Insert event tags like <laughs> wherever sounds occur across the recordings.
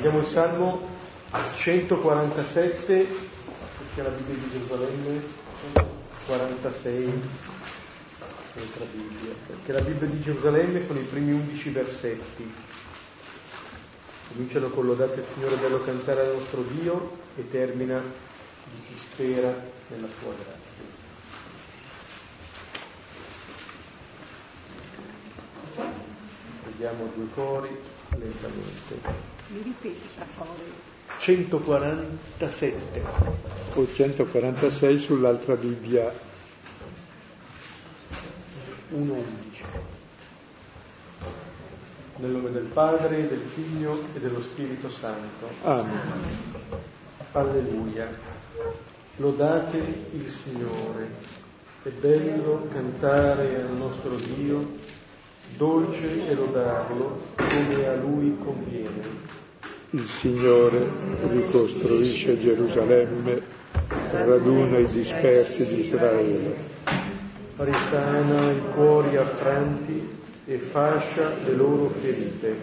Vediamo il Salmo 147, perché la Bibbia di Gerusalemme 46 senza Bibbia, perché la Bibbia di Gerusalemme sono i primi undici versetti. Cominciano con lodate il Signore bello cantare al nostro Dio e termina di chi spera nella sua grazia. Vediamo due cori lentamente. Mi ripeti per favore. 147. O 146 sull'altra Bibbia. 1.11. Nel nome del Padre, del Figlio e dello Spirito Santo. Amen. Alleluia. Lodate il Signore. È bello cantare al nostro Dio, dolce e lodarlo come a Lui conviene. Il Signore ricostruisce Gerusalemme, raduna i dispersi di Israele. Risana i cuori affranti e fascia le loro ferite.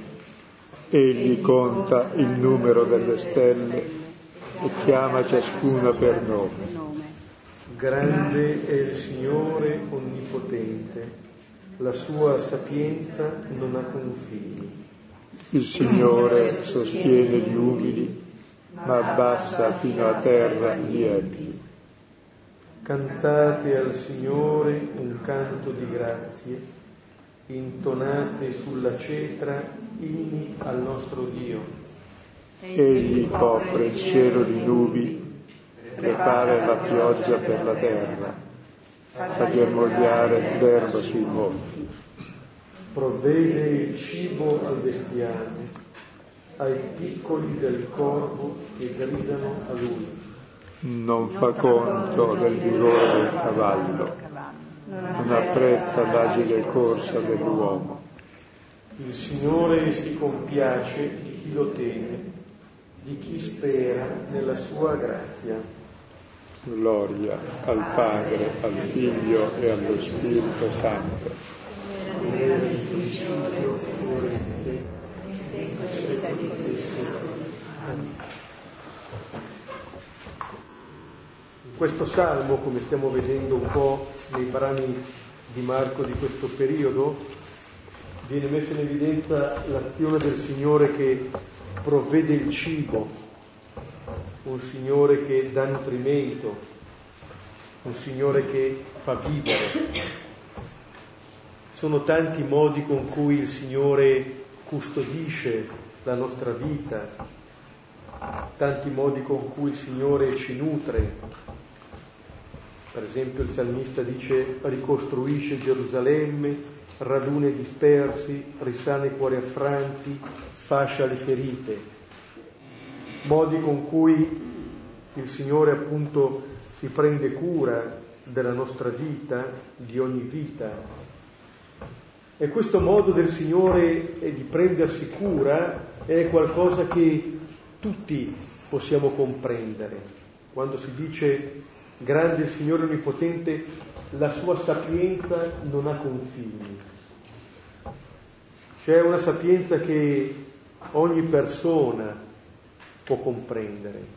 Egli conta il numero delle stelle e chiama ciascuna per nome. Grande è il Signore onnipotente, la sua sapienza non ha confini. Il Signore sostiene gli umili, ma abbassa fino a terra gli ebbi. Cantate al Signore un canto di grazie, intonate sulla cetra inni al nostro Dio. Egli copre il cielo di nubi prepara la pioggia per la terra, fa germogliare l'erba sui monti. Provvede il cibo al bestiame, ai piccoli del corvo che gridano a lui. Non fa conto del vigore del cavallo, non apprezza l'agile corsa dell'uomo. Il Signore si compiace di chi lo teme, di chi spera nella sua grazia. Gloria al Padre, al Figlio e allo Spirito Santo. In questo salmo, come stiamo vedendo un po' nei brani di Marco di questo periodo, viene messa in evidenza l'azione del Signore che provvede il cibo un Signore che dà nutrimento, un Signore che fa vivere. Sono tanti i modi con cui il Signore custodisce la nostra vita, tanti modi con cui il Signore ci nutre. Per esempio il salmista dice ricostruisce Gerusalemme, radune dispersi, risana i cuori affranti, fascia le ferite modi con cui il Signore appunto si prende cura della nostra vita, di ogni vita. E questo modo del Signore di prendersi cura è qualcosa che tutti possiamo comprendere. Quando si dice grande il Signore Onnipotente, la sua sapienza non ha confini. C'è una sapienza che ogni persona può comprendere.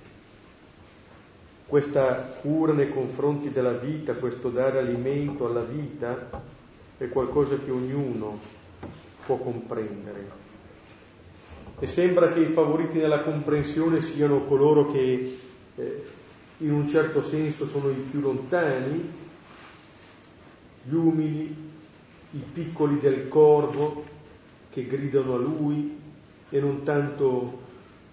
Questa cura nei confronti della vita, questo dare alimento alla vita, è qualcosa che ognuno può comprendere. E sembra che i favoriti nella comprensione siano coloro che eh, in un certo senso sono i più lontani, gli umili, i piccoli del corvo che gridano a lui e non tanto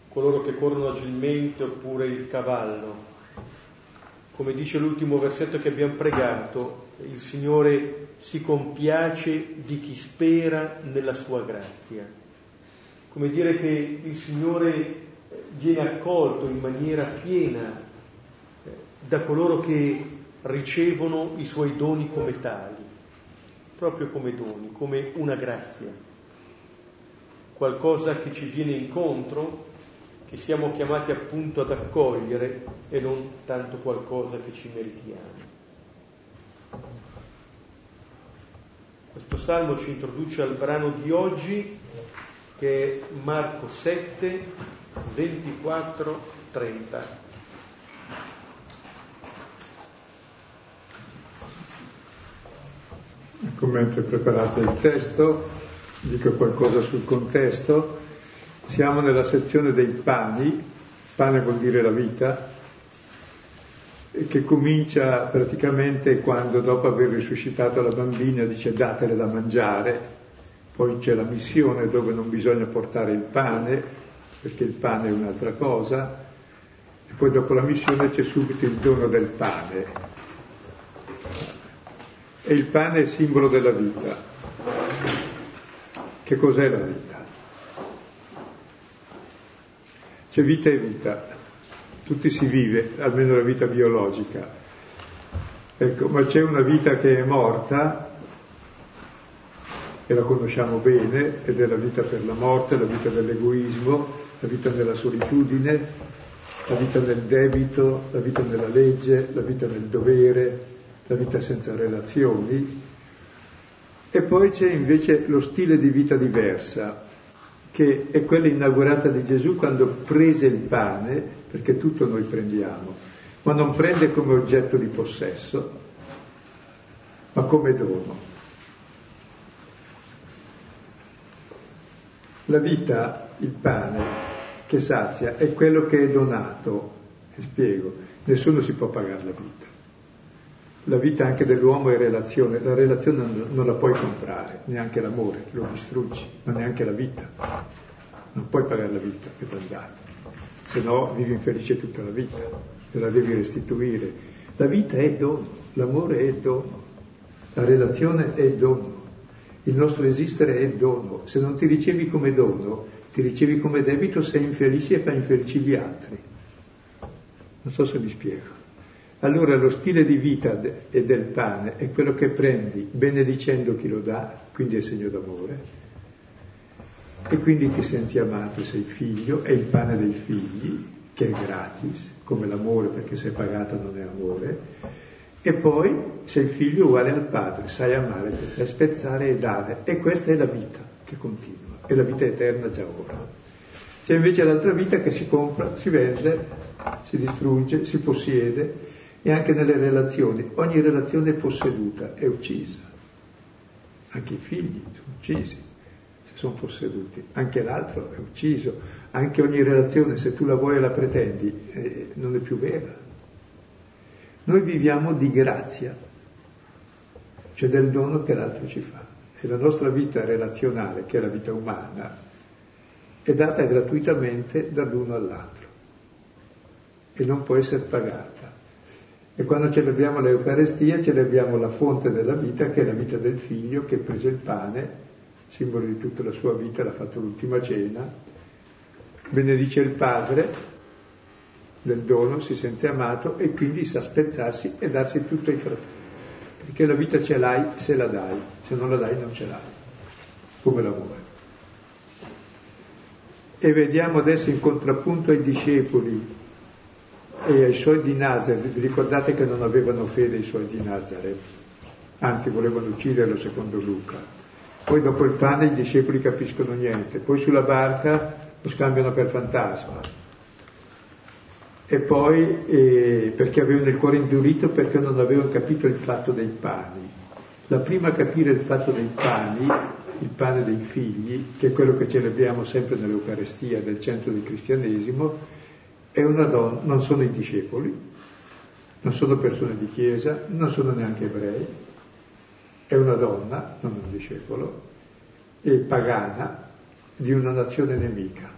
coloro che corrono agilmente oppure il cavallo. Come dice l'ultimo versetto che abbiamo pregato, il Signore si compiace di chi spera nella sua grazia. Come dire che il Signore viene accolto in maniera piena eh, da coloro che ricevono i suoi doni come tali, proprio come doni, come una grazia, qualcosa che ci viene incontro che siamo chiamati appunto ad accogliere e non tanto qualcosa che ci meritiamo. Questo salmo ci introduce al brano di oggi che è Marco 7 24, 30. Ecco, mentre preparate il testo, dico qualcosa sul contesto. Siamo nella sezione dei pani, pane vuol dire la vita, che comincia praticamente quando dopo aver risuscitato la bambina dice datele da mangiare, poi c'è la missione dove non bisogna portare il pane, perché il pane è un'altra cosa, e poi dopo la missione c'è subito il dono del pane. E il pane è il simbolo della vita. Che cos'è la vita? C'è vita e vita tutti si vive, almeno la vita biologica. Ecco, ma c'è una vita che è morta e la conosciamo bene, ed è la vita per la morte, la vita dell'egoismo, la vita nella solitudine, la vita nel debito, la vita nella legge, la vita nel dovere, la vita senza relazioni. E poi c'è invece lo stile di vita diversa, che è quella inaugurata di Gesù quando prese il pane perché tutto noi prendiamo, ma non prende come oggetto di possesso, ma come dono. La vita, il pane che sazia, è quello che è donato, e spiego, nessuno si può pagare la vita. La vita anche dell'uomo è relazione, la relazione non la puoi comprare, neanche l'amore, lo distruggi, ma neanche la vita. Non puoi pagare la vita che ti è data se no vivi infelice tutta la vita, te la devi restituire. La vita è dono, l'amore è dono, la relazione è dono, il nostro esistere è dono. Se non ti ricevi come dono, ti ricevi come debito, sei infelice e fai infelici gli altri. Non so se mi spiego. Allora lo stile di vita e del pane è quello che prendi benedicendo chi lo dà, quindi è segno d'amore, e quindi ti senti amato, sei figlio, è il pane dei figli, che è gratis, come l'amore perché sei pagato non è amore, e poi sei figlio uguale al padre, sai amare, sai spezzare e dare, e questa è la vita che continua, è la vita eterna già ora. C'è invece l'altra vita che si compra, si vende, si distrugge, si possiede, e anche nelle relazioni, ogni relazione è posseduta, è uccisa, anche i figli sono uccisi sono posseduti, anche l'altro è ucciso, anche ogni relazione, se tu la vuoi e la pretendi, eh, non è più vera. Noi viviamo di grazia, cioè del dono che l'altro ci fa. E la nostra vita relazionale, che è la vita umana, è data gratuitamente dall'uno all'altro e non può essere pagata. E quando celebriamo l'Eucarestia celebriamo la fonte della vita, che è la vita del figlio che prese il pane simbolo di tutta la sua vita, l'ha fatto l'ultima cena, benedice il padre del dono, si sente amato e quindi sa spezzarsi e darsi tutto ai fratelli. Perché la vita ce l'hai se la dai, se non la dai non ce l'hai, come l'amore. E vediamo adesso in contrappunto ai discepoli e ai suoi di Nazareth, vi ricordate che non avevano fede i suoi di Nazareth, anzi volevano ucciderlo secondo Luca. Poi dopo il pane i discepoli capiscono niente, poi sulla barca lo scambiano per fantasma. E poi eh, perché avevano il cuore indurito perché non avevano capito il fatto dei pani. La prima a capire il fatto dei pani, il pane dei figli, che è quello che celebriamo sempre nell'Eucarestia del centro del cristianesimo, è una donna, non sono i discepoli, non sono persone di chiesa, non sono neanche ebrei, è una donna, non un discepolo, e pagana di una nazione nemica.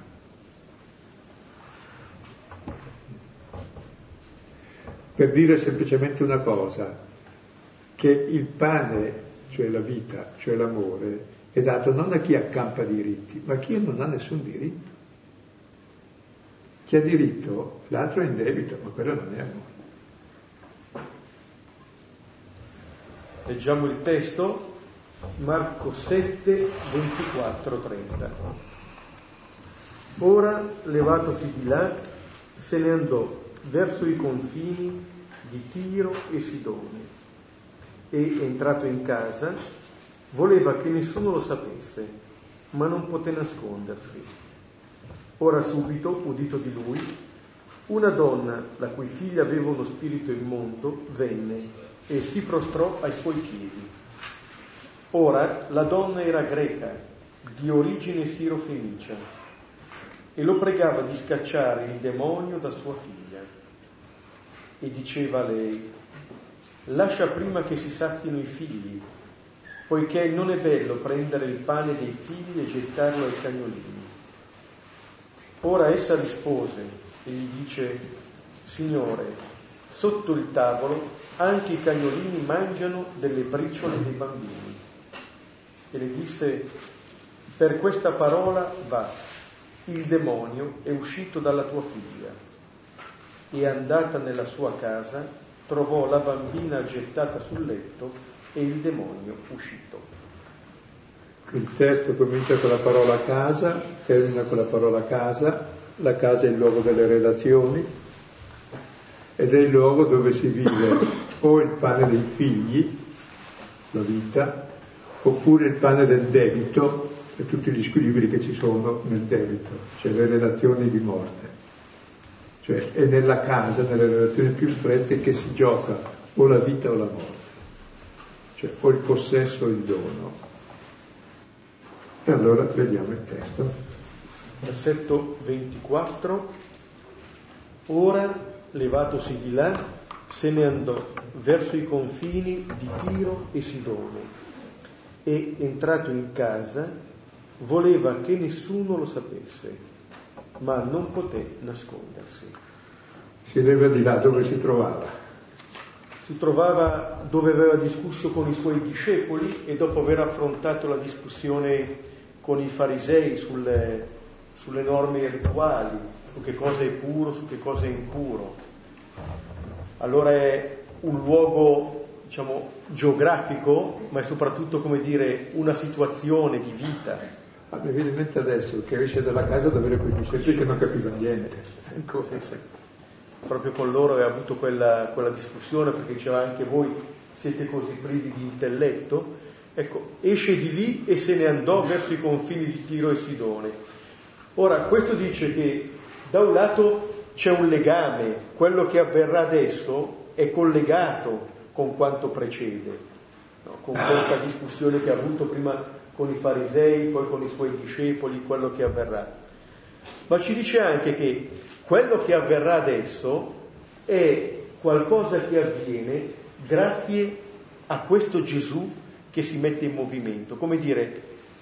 Per dire semplicemente una cosa, che il pane, cioè la vita, cioè l'amore, è dato non a chi accampa diritti, ma a chi non ha nessun diritto. Chi ha diritto, l'altro è in debito, ma quello non è amore. Leggiamo il testo, Marco 7, 24, 30. Ora, levatosi di là, se ne andò verso i confini di Tiro e Sidone e, entrato in casa, voleva che nessuno lo sapesse, ma non poté nascondersi. Ora subito, udito di lui, una donna, la cui figlia aveva uno spirito immondo, venne e si prostrò ai suoi piedi. Ora la donna era greca, di origine sirofenicia, e lo pregava di scacciare il demonio da sua figlia. E diceva a lei, lascia prima che si sazino i figli, poiché non è bello prendere il pane dei figli e gettarlo ai cagnolini. Ora essa rispose e gli dice, Signore, sotto il tavolo anche i cagnolini mangiano delle briciole dei bambini. E le disse, per questa parola va, il demonio è uscito dalla tua figlia. E andata nella sua casa, trovò la bambina gettata sul letto e il demonio uscito. Il testo comincia con la parola casa, termina con la parola casa, la casa è il luogo delle relazioni ed è il luogo dove si vive o il pane dei figli, la vita, oppure il pane del debito e tutti gli squilibri che ci sono nel debito, cioè le relazioni di morte. Cioè è nella casa, nelle relazioni più strette che si gioca o la vita o la morte cioè o il possesso o il dono. E allora vediamo il testo. Versetto 24. Ora, levatosi di là, se ne andò verso i confini di Tiro e Sidone e, entrato in casa, voleva che nessuno lo sapesse, ma non poté nascondersi. Si leva di là dove si trovava si trovava dove aveva discusso con i suoi discepoli e dopo aver affrontato la discussione con i farisei sulle, sulle norme rituali, su che cosa è puro, su che cosa è impuro. Allora è un luogo, diciamo, geografico, ma è soprattutto, come dire, una situazione di vita. Ah, mi viene in mente adesso che esce dalla casa da avere quei discepoli che non capivano niente. Sì, sì proprio con loro aveva avuto quella, quella discussione perché diceva anche voi siete così privi di intelletto. Ecco, esce di lì e se ne andò verso i confini di Tiro e Sidone. Ora, questo dice che da un lato c'è un legame, quello che avverrà adesso è collegato con quanto precede, no? con questa discussione che ha avuto prima con i farisei, poi con i suoi discepoli, quello che avverrà. Ma ci dice anche che quello che avverrà adesso è qualcosa che avviene grazie a questo Gesù che si mette in movimento, come dire,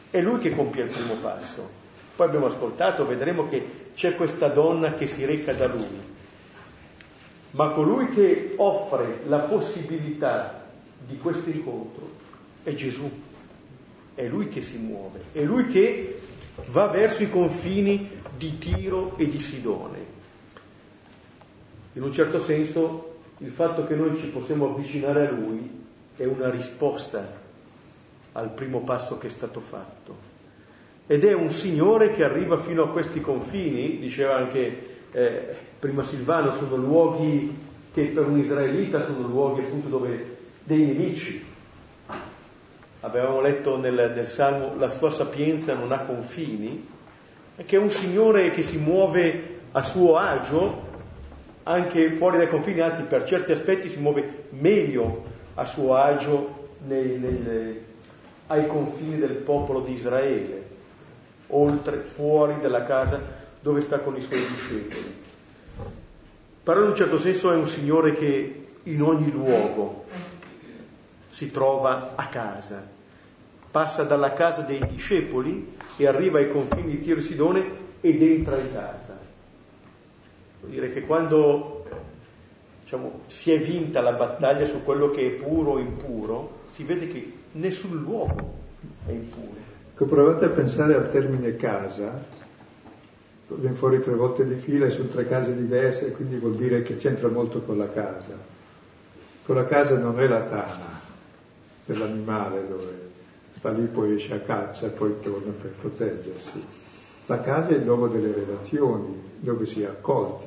è lui che compie il primo passo. Poi abbiamo ascoltato, vedremo che c'è questa donna che si reca da lui, ma colui che offre la possibilità di questo incontro è Gesù, è lui che si muove, è lui che va verso i confini di Tiro e di Sidone. In un certo senso il fatto che noi ci possiamo avvicinare a Lui è una risposta al primo passo che è stato fatto. Ed è un Signore che arriva fino a questi confini, diceva anche eh, prima Silvano, sono luoghi che per un israelita sono luoghi appunto dove dei nemici. Avevamo letto nel, nel Salmo la sua sapienza non ha confini, che è un Signore che si muove a suo agio anche fuori dai confini, anzi per certi aspetti si muove meglio a suo agio nei, nei, ai confini del popolo di Israele, oltre, fuori dalla casa dove sta con i suoi discepoli. Però in un certo senso è un Signore che in ogni luogo si trova a casa, passa dalla casa dei discepoli e arriva ai confini di Tiro e Sidone ed entra in casa. Vuol dire che quando diciamo, si è vinta la battaglia su quello che è puro o impuro, si vede che nessun luogo è impuro. Ecco, provate a pensare al termine casa, viene fuori tre volte di fila e sono tre case diverse, quindi vuol dire che c'entra molto con la casa. Con la casa non è la tana dell'animale dove sta lì, poi esce a caccia e poi torna per proteggersi la casa è il luogo delle relazioni, dove si è accolti,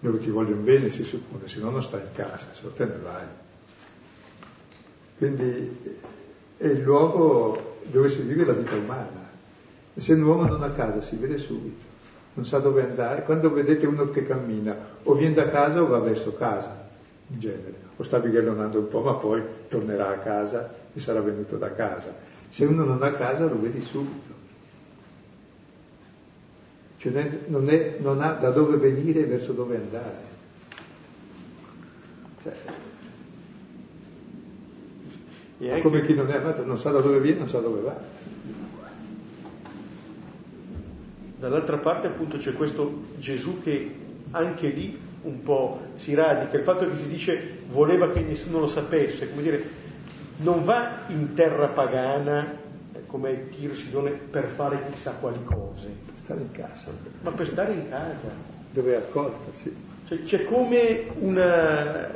dove ti vogliono bene si suppone, se no non stai in casa, se no te ne vai. Quindi è il luogo dove si vive la vita umana, Se un uomo non ha casa si vede subito, non sa dove andare. Quando vedete uno che cammina, o viene da casa o va verso casa, in genere, o sta bighellonando un po', ma poi tornerà a casa e sarà venuto da casa. Se uno non ha casa lo vedi subito. Cioè non, è, non ha da dove venire e verso dove andare. Cioè, e come chi non è amato non sa da dove viene, non sa dove va. Dall'altra parte appunto c'è questo Gesù che anche lì un po' si radica, il fatto che si dice voleva che nessuno lo sapesse, come dire, non va in terra pagana come Tiro Sidone per fare chissà quali cose. Per stare in casa. Ma per stare in casa. Dove è accolta, sì. Cioè, c'è come una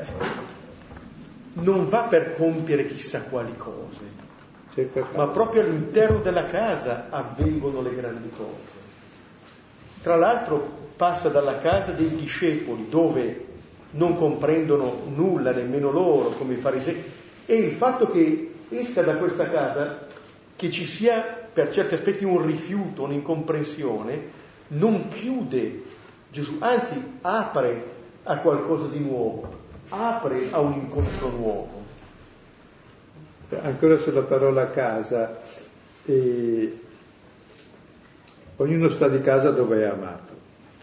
non va per compiere chissà quali cose, ma proprio all'interno della casa avvengono le grandi cose. Tra l'altro passa dalla casa dei discepoli dove non comprendono nulla, nemmeno loro, come i farisei, e il fatto che esca da questa casa, che ci sia per certi aspetti un rifiuto, un'incomprensione, non chiude Gesù, anzi apre a qualcosa di nuovo apre a un incontro nuovo. Ancora sulla parola casa, e ognuno sta di casa dove è amato.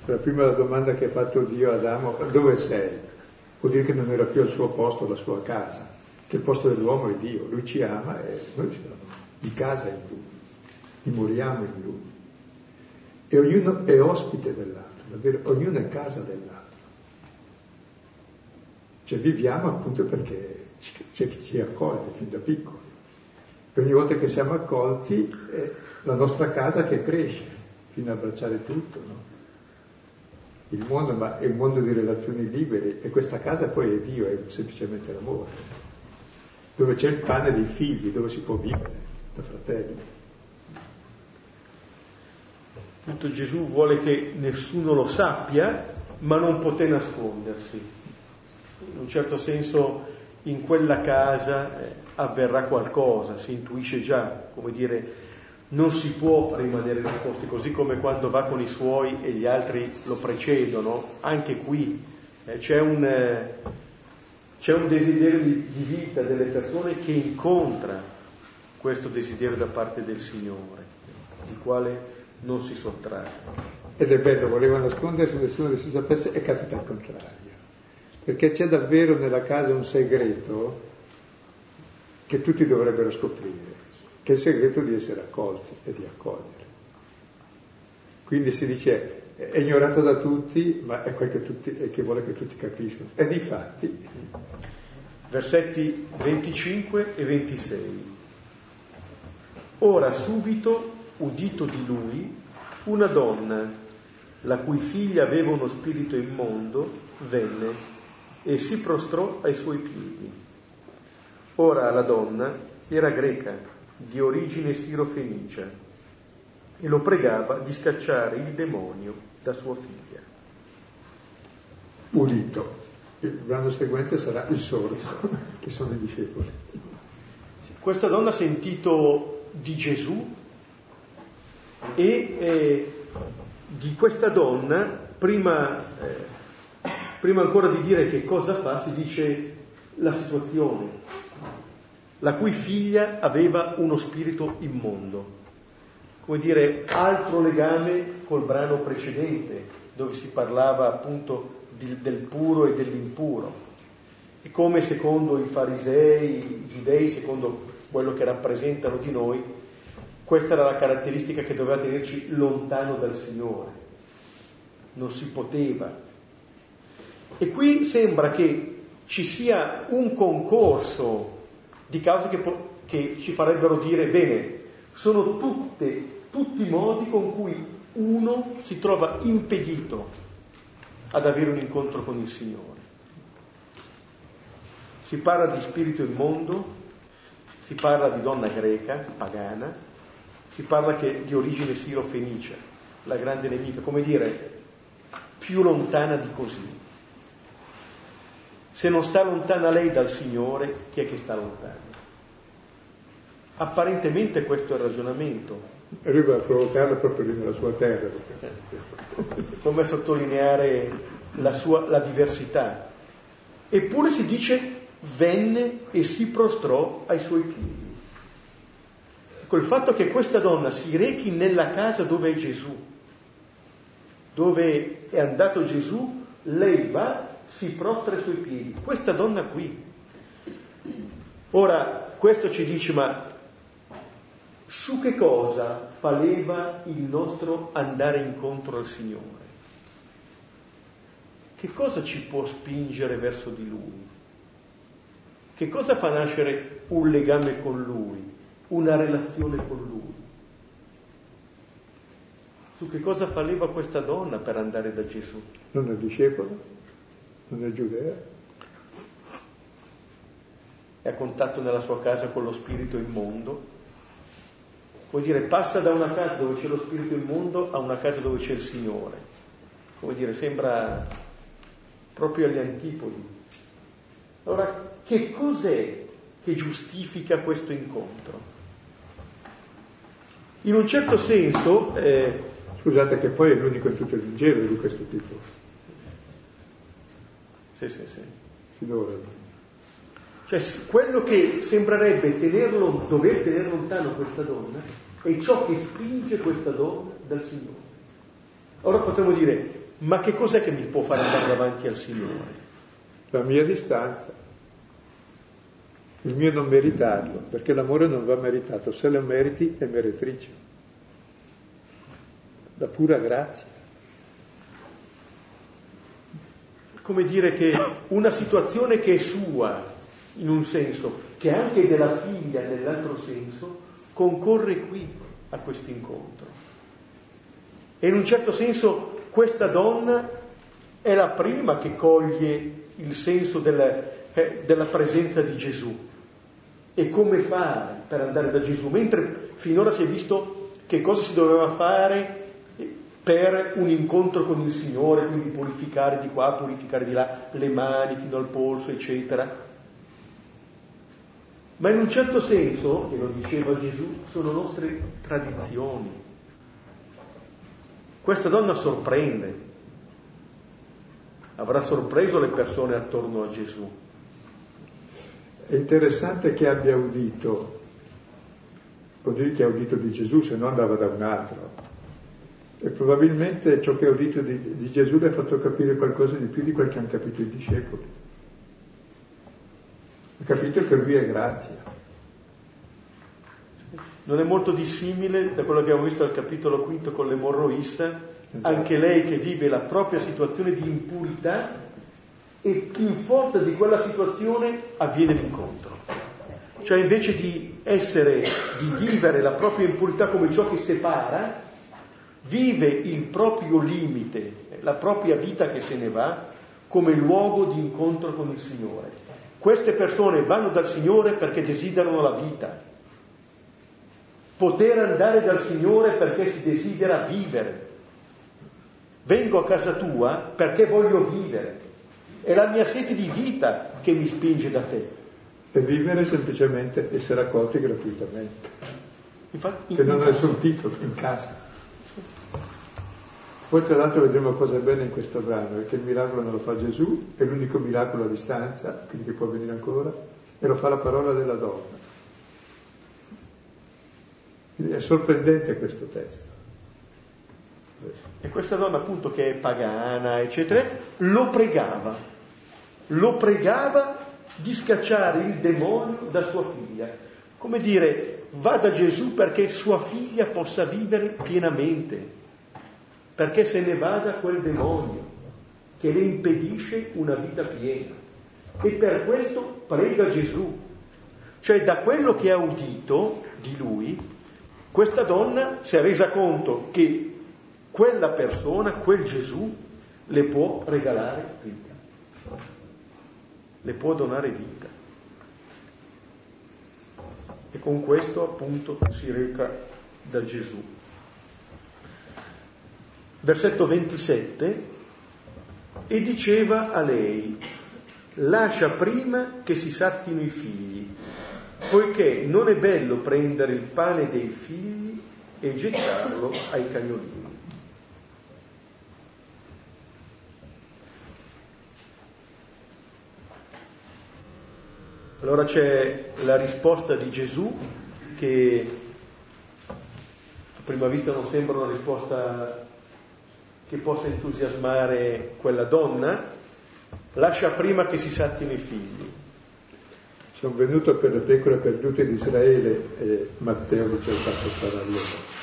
La prima domanda che ha fatto Dio ad Adamo, dove sei? Vuol dire che non era più al suo posto, la sua casa, che il posto dell'uomo è Dio, lui ci ama e noi siamo di casa in lui, dimoriamo in lui. E ognuno è ospite dell'altro, davvero, ognuno è casa dell'altro. Cioè viviamo appunto perché c'è chi ci accoglie fin da piccoli. E ogni volta che siamo accolti è la nostra casa che cresce fino a abbracciare tutto. No? Il mondo ma è un mondo di relazioni libere e questa casa poi è Dio, è semplicemente l'amore, dove c'è il pane dei figli, dove si può vivere da fratelli. Gesù vuole che nessuno lo sappia, ma non poté nascondersi in un certo senso in quella casa eh, avverrà qualcosa, si intuisce già, come dire, non si può rimanere nascosti, così come quando va con i suoi e gli altri lo precedono, anche qui eh, c'è, un, eh, c'è, un, desiderio di, di vita delle persone che incontra questo desiderio da parte del Signore, il quale non si sottrae. Ed è bello, voleva nascondersi, nessuno si sapesse e capita il contrario perché c'è davvero nella casa un segreto che tutti dovrebbero scoprire, che è il segreto di essere accolti e di accogliere. Quindi si dice è ignorato da tutti, ma è quel che, tutti, è che vuole che tutti capiscano. E di fatti. Versetti 25 e 26. Ora subito, udito di lui, una donna, la cui figlia aveva uno spirito immondo, venne e si prostrò ai suoi piedi. Ora la donna era greca, di origine sirofenicia, e lo pregava di scacciare il demonio da sua figlia. Udito. Il brano seguente sarà il sordo, <laughs> che sono i discepoli. Questa donna ha sentito di Gesù e eh, di questa donna prima eh, prima ancora di dire che cosa fa, si dice la situazione, la cui figlia aveva uno spirito immondo. Come dire, altro legame col brano precedente, dove si parlava appunto di, del puro e dell'impuro. E come secondo i farisei, i giudei, secondo quello che rappresentano di noi, questa era la caratteristica che doveva tenerci lontano dal Signore. Non si poteva e qui sembra che ci sia un concorso di cause che, che ci farebbero dire, bene, sono tutte, tutti i modi con cui uno si trova impedito ad avere un incontro con il Signore. Si parla di spirito immondo, si parla di donna greca, pagana, si parla che di origine siro-fenicia, la grande nemica, come dire, più lontana di così. Se non sta lontana lei dal Signore, chi è che sta lontano? Apparentemente questo è il ragionamento, E lui va a provocarla proprio lì nella sua terra. <laughs> Come sottolineare la sua la diversità. Eppure si dice venne e si prostrò ai suoi piedi. Col fatto che questa donna si rechi nella casa dove è Gesù, dove è andato Gesù, lei va, si prostra ai suoi piedi. Questa donna qui. Ora, questo ci dice, ma su che cosa fa leva il nostro andare incontro al Signore? Che cosa ci può spingere verso di Lui? Che cosa fa nascere un legame con Lui, una relazione con Lui? Su che cosa fa leva questa donna per andare da Gesù? Non è discepolo, non è giudea. È a contatto nella sua casa con lo spirito immondo. Vuol dire, passa da una casa dove c'è lo spirito immondo a una casa dove c'è il Signore. Come dire, sembra proprio agli antipodi. Allora, che cos'è che giustifica questo incontro? In un certo senso... Eh, Scusate che poi è l'unico in tutto il Vangelo di questo tipo. Sì, sì, sì. Finora. Cioè, quello che sembrerebbe tenerlo, dover tenere lontano questa donna è ciò che spinge questa donna dal Signore. Ora potremmo dire, ma che cos'è che mi può fare andare davanti al Signore? La mia distanza il mio non meritarlo, perché l'amore non va meritato, se lo meriti è meretrice, la pura grazia. Come dire che una situazione che è sua, in un senso, che anche della figlia nell'altro senso, concorre qui a questo incontro. E in un certo senso questa donna è la prima che coglie il senso della, eh, della presenza di Gesù e come fare per andare da Gesù, mentre finora si è visto che cosa si doveva fare per un incontro con il Signore, quindi purificare di qua, purificare di là, le mani fino al polso, eccetera. Ma in un certo senso, e lo diceva Gesù, sono nostre tradizioni. Questa donna sorprende, avrà sorpreso le persone attorno a Gesù. È interessante che abbia udito, vuol dire che ha udito di Gesù, se no andava da un altro. E probabilmente ciò che ha udito di, di Gesù le ha fatto capire qualcosa di più di quel che hanno capito i discepoli. Ha capito che lui è grazia. Non è molto dissimile da quello che abbiamo visto al capitolo quinto con l'emorroissa, esatto. anche lei che vive la propria situazione di impurità e in forza di quella situazione avviene l'incontro. Cioè invece di essere, di vivere la propria impurità come ciò che separa, vive il proprio limite, la propria vita che se ne va, come luogo di incontro con il Signore. Queste persone vanno dal Signore perché desiderano la vita. Poter andare dal Signore perché si desidera vivere. Vengo a casa tua perché voglio vivere. È la mia sete di vita che mi spinge da te. Per vivere semplicemente essere accolti gratuitamente. Infatti, che non è sul titolo, in casa. Poi tra l'altro vedremo cosa è bene in questo brano, è che il miracolo non lo fa Gesù, è l'unico miracolo a distanza, quindi che può venire ancora, e lo fa la parola della donna. Quindi è sorprendente questo testo. E questa donna appunto che è pagana, eccetera, lo pregava lo pregava di scacciare il demonio da sua figlia. Come dire, va da Gesù perché sua figlia possa vivere pienamente, perché se ne vada quel demonio che le impedisce una vita piena. E per questo prega Gesù. Cioè da quello che ha udito di lui, questa donna si è resa conto che quella persona, quel Gesù, le può regalare vita le può donare vita. E con questo appunto si reca da Gesù. Versetto 27, e diceva a lei, lascia prima che si sazino i figli, poiché non è bello prendere il pane dei figli e gettarlo ai cagnolini. Allora c'è la risposta di Gesù che a prima vista non sembra una risposta che possa entusiasmare quella donna, lascia prima che si sazino i figli. Sono venuto per le pecore perdute di Israele e Matteo dice il fatto parallelo.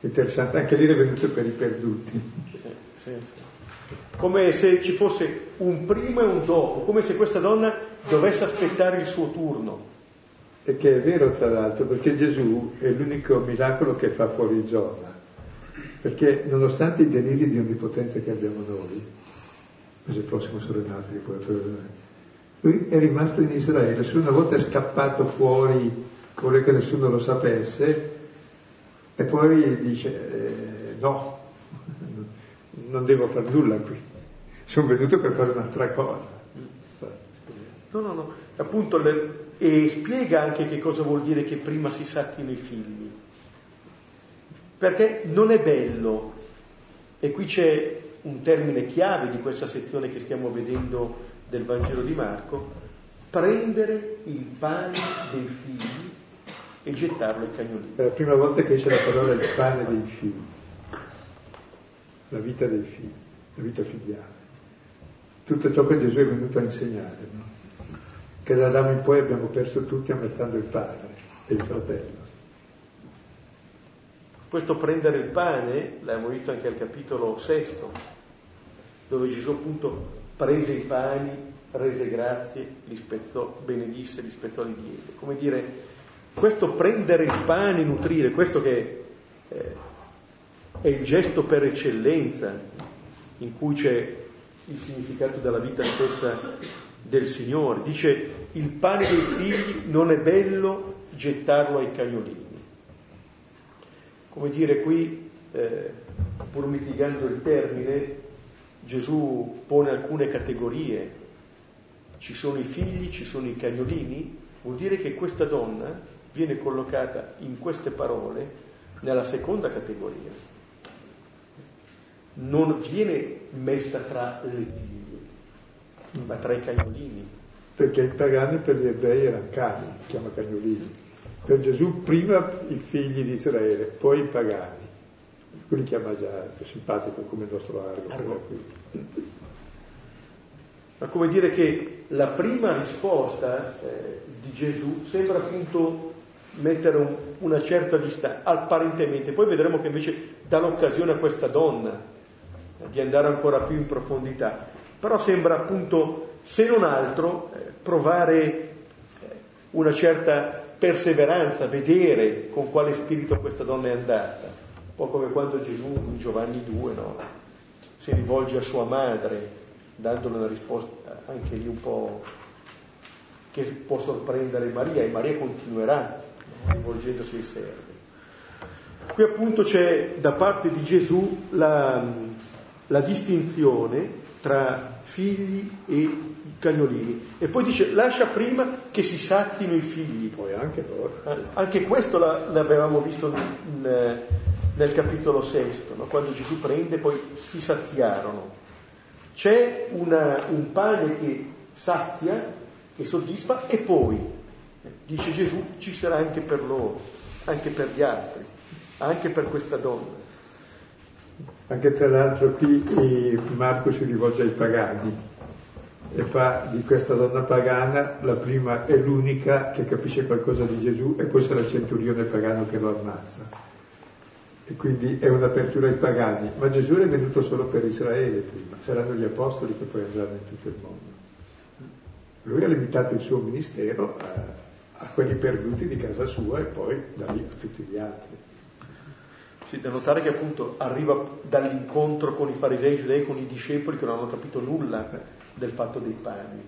Interessante, anche lì è venuto per i perduti. Sì, sì, sì. Come se ci fosse un prima e un dopo, come se questa donna dovesse aspettare il suo turno. E che è vero tra l'altro, perché Gesù è l'unico miracolo che fa fuori Giona. Perché nonostante i deliri di onnipotenza che abbiamo noi, mese prossimo sarò in Africa, lui è rimasto in Israele, se una volta è scappato fuori, vuole che nessuno lo sapesse, e poi dice eh, no, <laughs> non devo fare nulla qui, sono venuto per fare un'altra cosa. No, no, no, appunto, le, e spiega anche che cosa vuol dire che prima si sazino i figli. Perché non è bello, e qui c'è un termine chiave di questa sezione che stiamo vedendo del Vangelo di Marco, prendere il pane dei figli e gettarlo ai cagnolini. È la prima volta che c'è la parola il pane dei figli, la vita dei figli, la vita filiale. Tutto ciò che Gesù è venuto a insegnare. No? che da Adamo in poi abbiamo perso tutti ammazzando il padre e il fratello. Questo prendere il pane, l'abbiamo visto anche al capitolo sesto, dove Gesù appunto prese i pani, rese grazie, li spezzò, benedisse, li spezzò, li diede. Come dire, questo prendere il pane, nutrire, questo che eh, è il gesto per eccellenza in cui c'è il significato della vita stessa del Signore. Dice il pane dei figli non è bello gettarlo ai cagnolini. Come dire qui, eh, pur mitigando il termine, Gesù pone alcune categorie. Ci sono i figli, ci sono i cagnolini, vuol dire che questa donna viene collocata in queste parole nella seconda categoria. Non viene messa tra le figlie ma tra i cagnolini. Perché i pagani per gli ebrei erano cani, chiama cagnolini. Per Gesù prima i figli di Israele, poi i pagani. Lui chiama già simpatico come il nostro argo. argo. Ma come dire che la prima risposta eh, di Gesù sembra appunto mettere un, una certa distanza, apparentemente, poi vedremo che invece dà l'occasione a questa donna eh, di andare ancora più in profondità però sembra appunto, se non altro, eh, provare eh, una certa perseveranza, vedere con quale spirito questa donna è andata, un po' come quando Gesù in Giovanni 2 no? si rivolge a sua madre, dandole una risposta anche lì un po' che può sorprendere Maria e Maria continuerà rivolgendosi ai servi. Qui appunto c'è da parte di Gesù la, la distinzione tra figli e cagnolini. E poi dice lascia prima che si sazino i figli. Poi anche loro. Eh, anche questo l'avevamo visto in, nel capitolo sesto, no? quando Gesù prende poi si saziarono. C'è una, un pane che sazia, che soddisfa e poi, dice Gesù, ci sarà anche per loro, anche per gli altri, anche per questa donna. Anche tra l'altro qui Marco si rivolge ai pagani e fa di questa donna pagana la prima e l'unica che capisce qualcosa di Gesù e poi sarà il centurione pagano che lo ammazza. E quindi è un'apertura ai pagani, ma Gesù è venuto solo per Israele prima, saranno gli apostoli che poi andranno in tutto il mondo. Lui ha limitato il suo ministero a, a quelli perduti di casa sua e poi da lì a tutti gli altri. Sì, da notare che appunto arriva dall'incontro con i farisei i giudei, con i discepoli che non hanno capito nulla del fatto dei pani.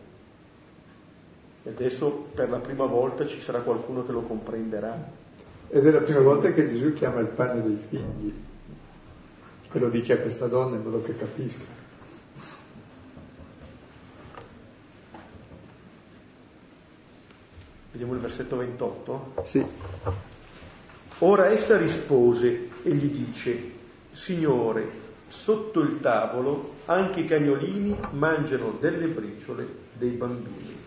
E adesso per la prima volta ci sarà qualcuno che lo comprenderà. Ed è la prima volta che Gesù chiama il pane dei figli. E lo dice a questa donna in modo che capisca. Vediamo il versetto 28. Sì. Ora essa rispose e gli dice, Signore, sotto il tavolo anche i cagnolini mangiano delle briciole dei bambini.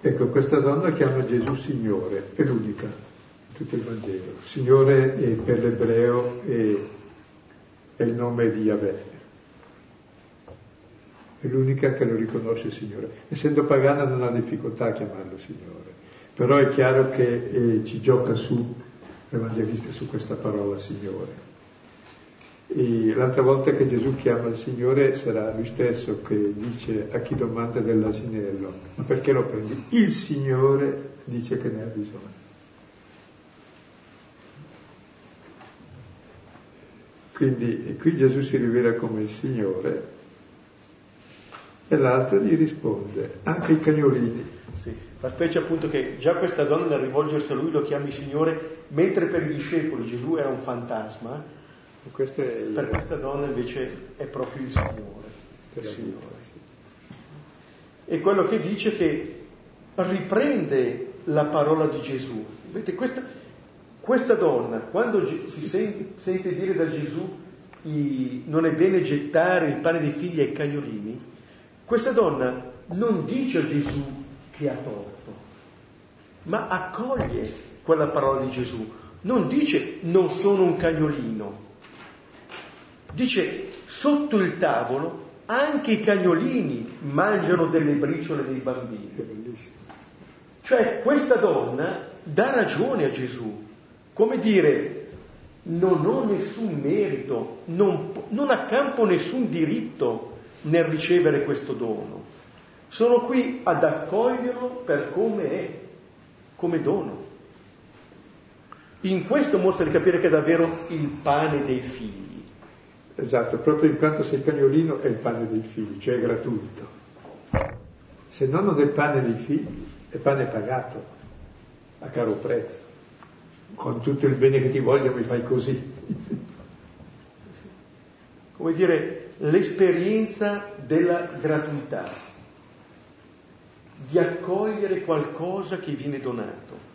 Ecco, questa donna chiama Gesù Signore, è l'unica in tutto il Vangelo. Signore per l'ebreo è, è il nome di Yahweh, è l'unica che lo riconosce Signore. Essendo pagana non ha difficoltà a chiamarlo Signore, però è chiaro che eh, ci gioca su l'Evangelista su questa parola Signore. E l'altra volta che Gesù chiama il Signore sarà lui stesso che dice a chi domanda dell'asinello, ma perché lo prendi? Il Signore dice che ne ha bisogno. Quindi qui Gesù si rivela come il Signore e l'altro gli risponde, anche i cagnolini. Sì, fa specie appunto che già questa donna nel rivolgersi a lui lo chiami Signore, mentre per i discepoli Gesù era un fantasma, il... Per questa donna invece è proprio il Signore. Il Signore. È quello che dice che riprende la parola di Gesù. Vedete, questa, questa donna, quando si sente, sente dire da Gesù i, non è bene gettare il pane dei figli ai cagnolini, questa donna non dice a Gesù che ha torto, ma accoglie quella parola di Gesù. Non dice non sono un cagnolino, Dice, sotto il tavolo anche i cagnolini mangiano delle briciole dei bambini. Cioè questa donna dà ragione a Gesù, come dire, non ho nessun merito, non, non accampo nessun diritto nel ricevere questo dono. Sono qui ad accoglierlo per come è, come dono. In questo mostra di capire che è davvero il pane dei figli. Esatto, proprio in quanto sei cagnolino è il pane dei figli, cioè è gratuito. Se no non è il pane dei figli, è pane pagato, a caro prezzo. Con tutto il bene che ti voglio mi fai così. Come dire, l'esperienza della gratuità, di accogliere qualcosa che viene donato.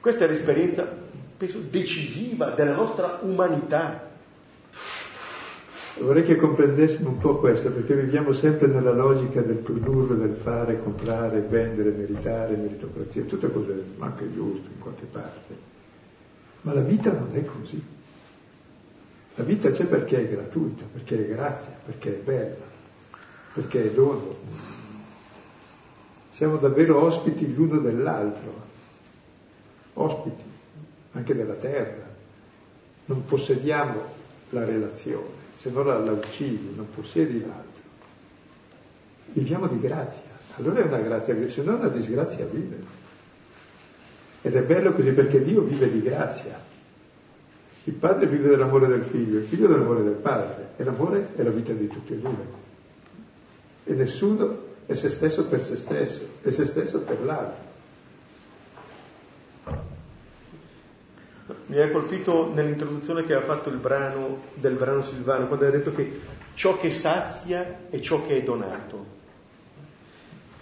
Questa è l'esperienza, penso, decisiva della nostra umanità Vorrei che comprendessimo un po' questo, perché viviamo sempre nella logica del produrre, del fare, comprare, vendere, meritare, meritocrazia, tutte cose anche giuste in qualche parte. Ma la vita non è così. La vita c'è perché è gratuita, perché è grazia, perché è bella, perché è dono. Siamo davvero ospiti l'uno dell'altro, ospiti anche della terra. Non possediamo la relazione se no la, la uccidi, non possiedi l'altro. Viviamo di grazia, allora è una grazia, se no è una disgrazia vivere. Ed è bello così perché Dio vive di grazia. Il padre vive dell'amore del figlio, il figlio dell'amore del padre, e l'amore è la vita di tutti e due. E nessuno è se stesso per se stesso, è se stesso per l'altro. Mi ha colpito nell'introduzione che ha fatto il brano del brano Silvano, quando ha detto che ciò che sazia è ciò che è donato.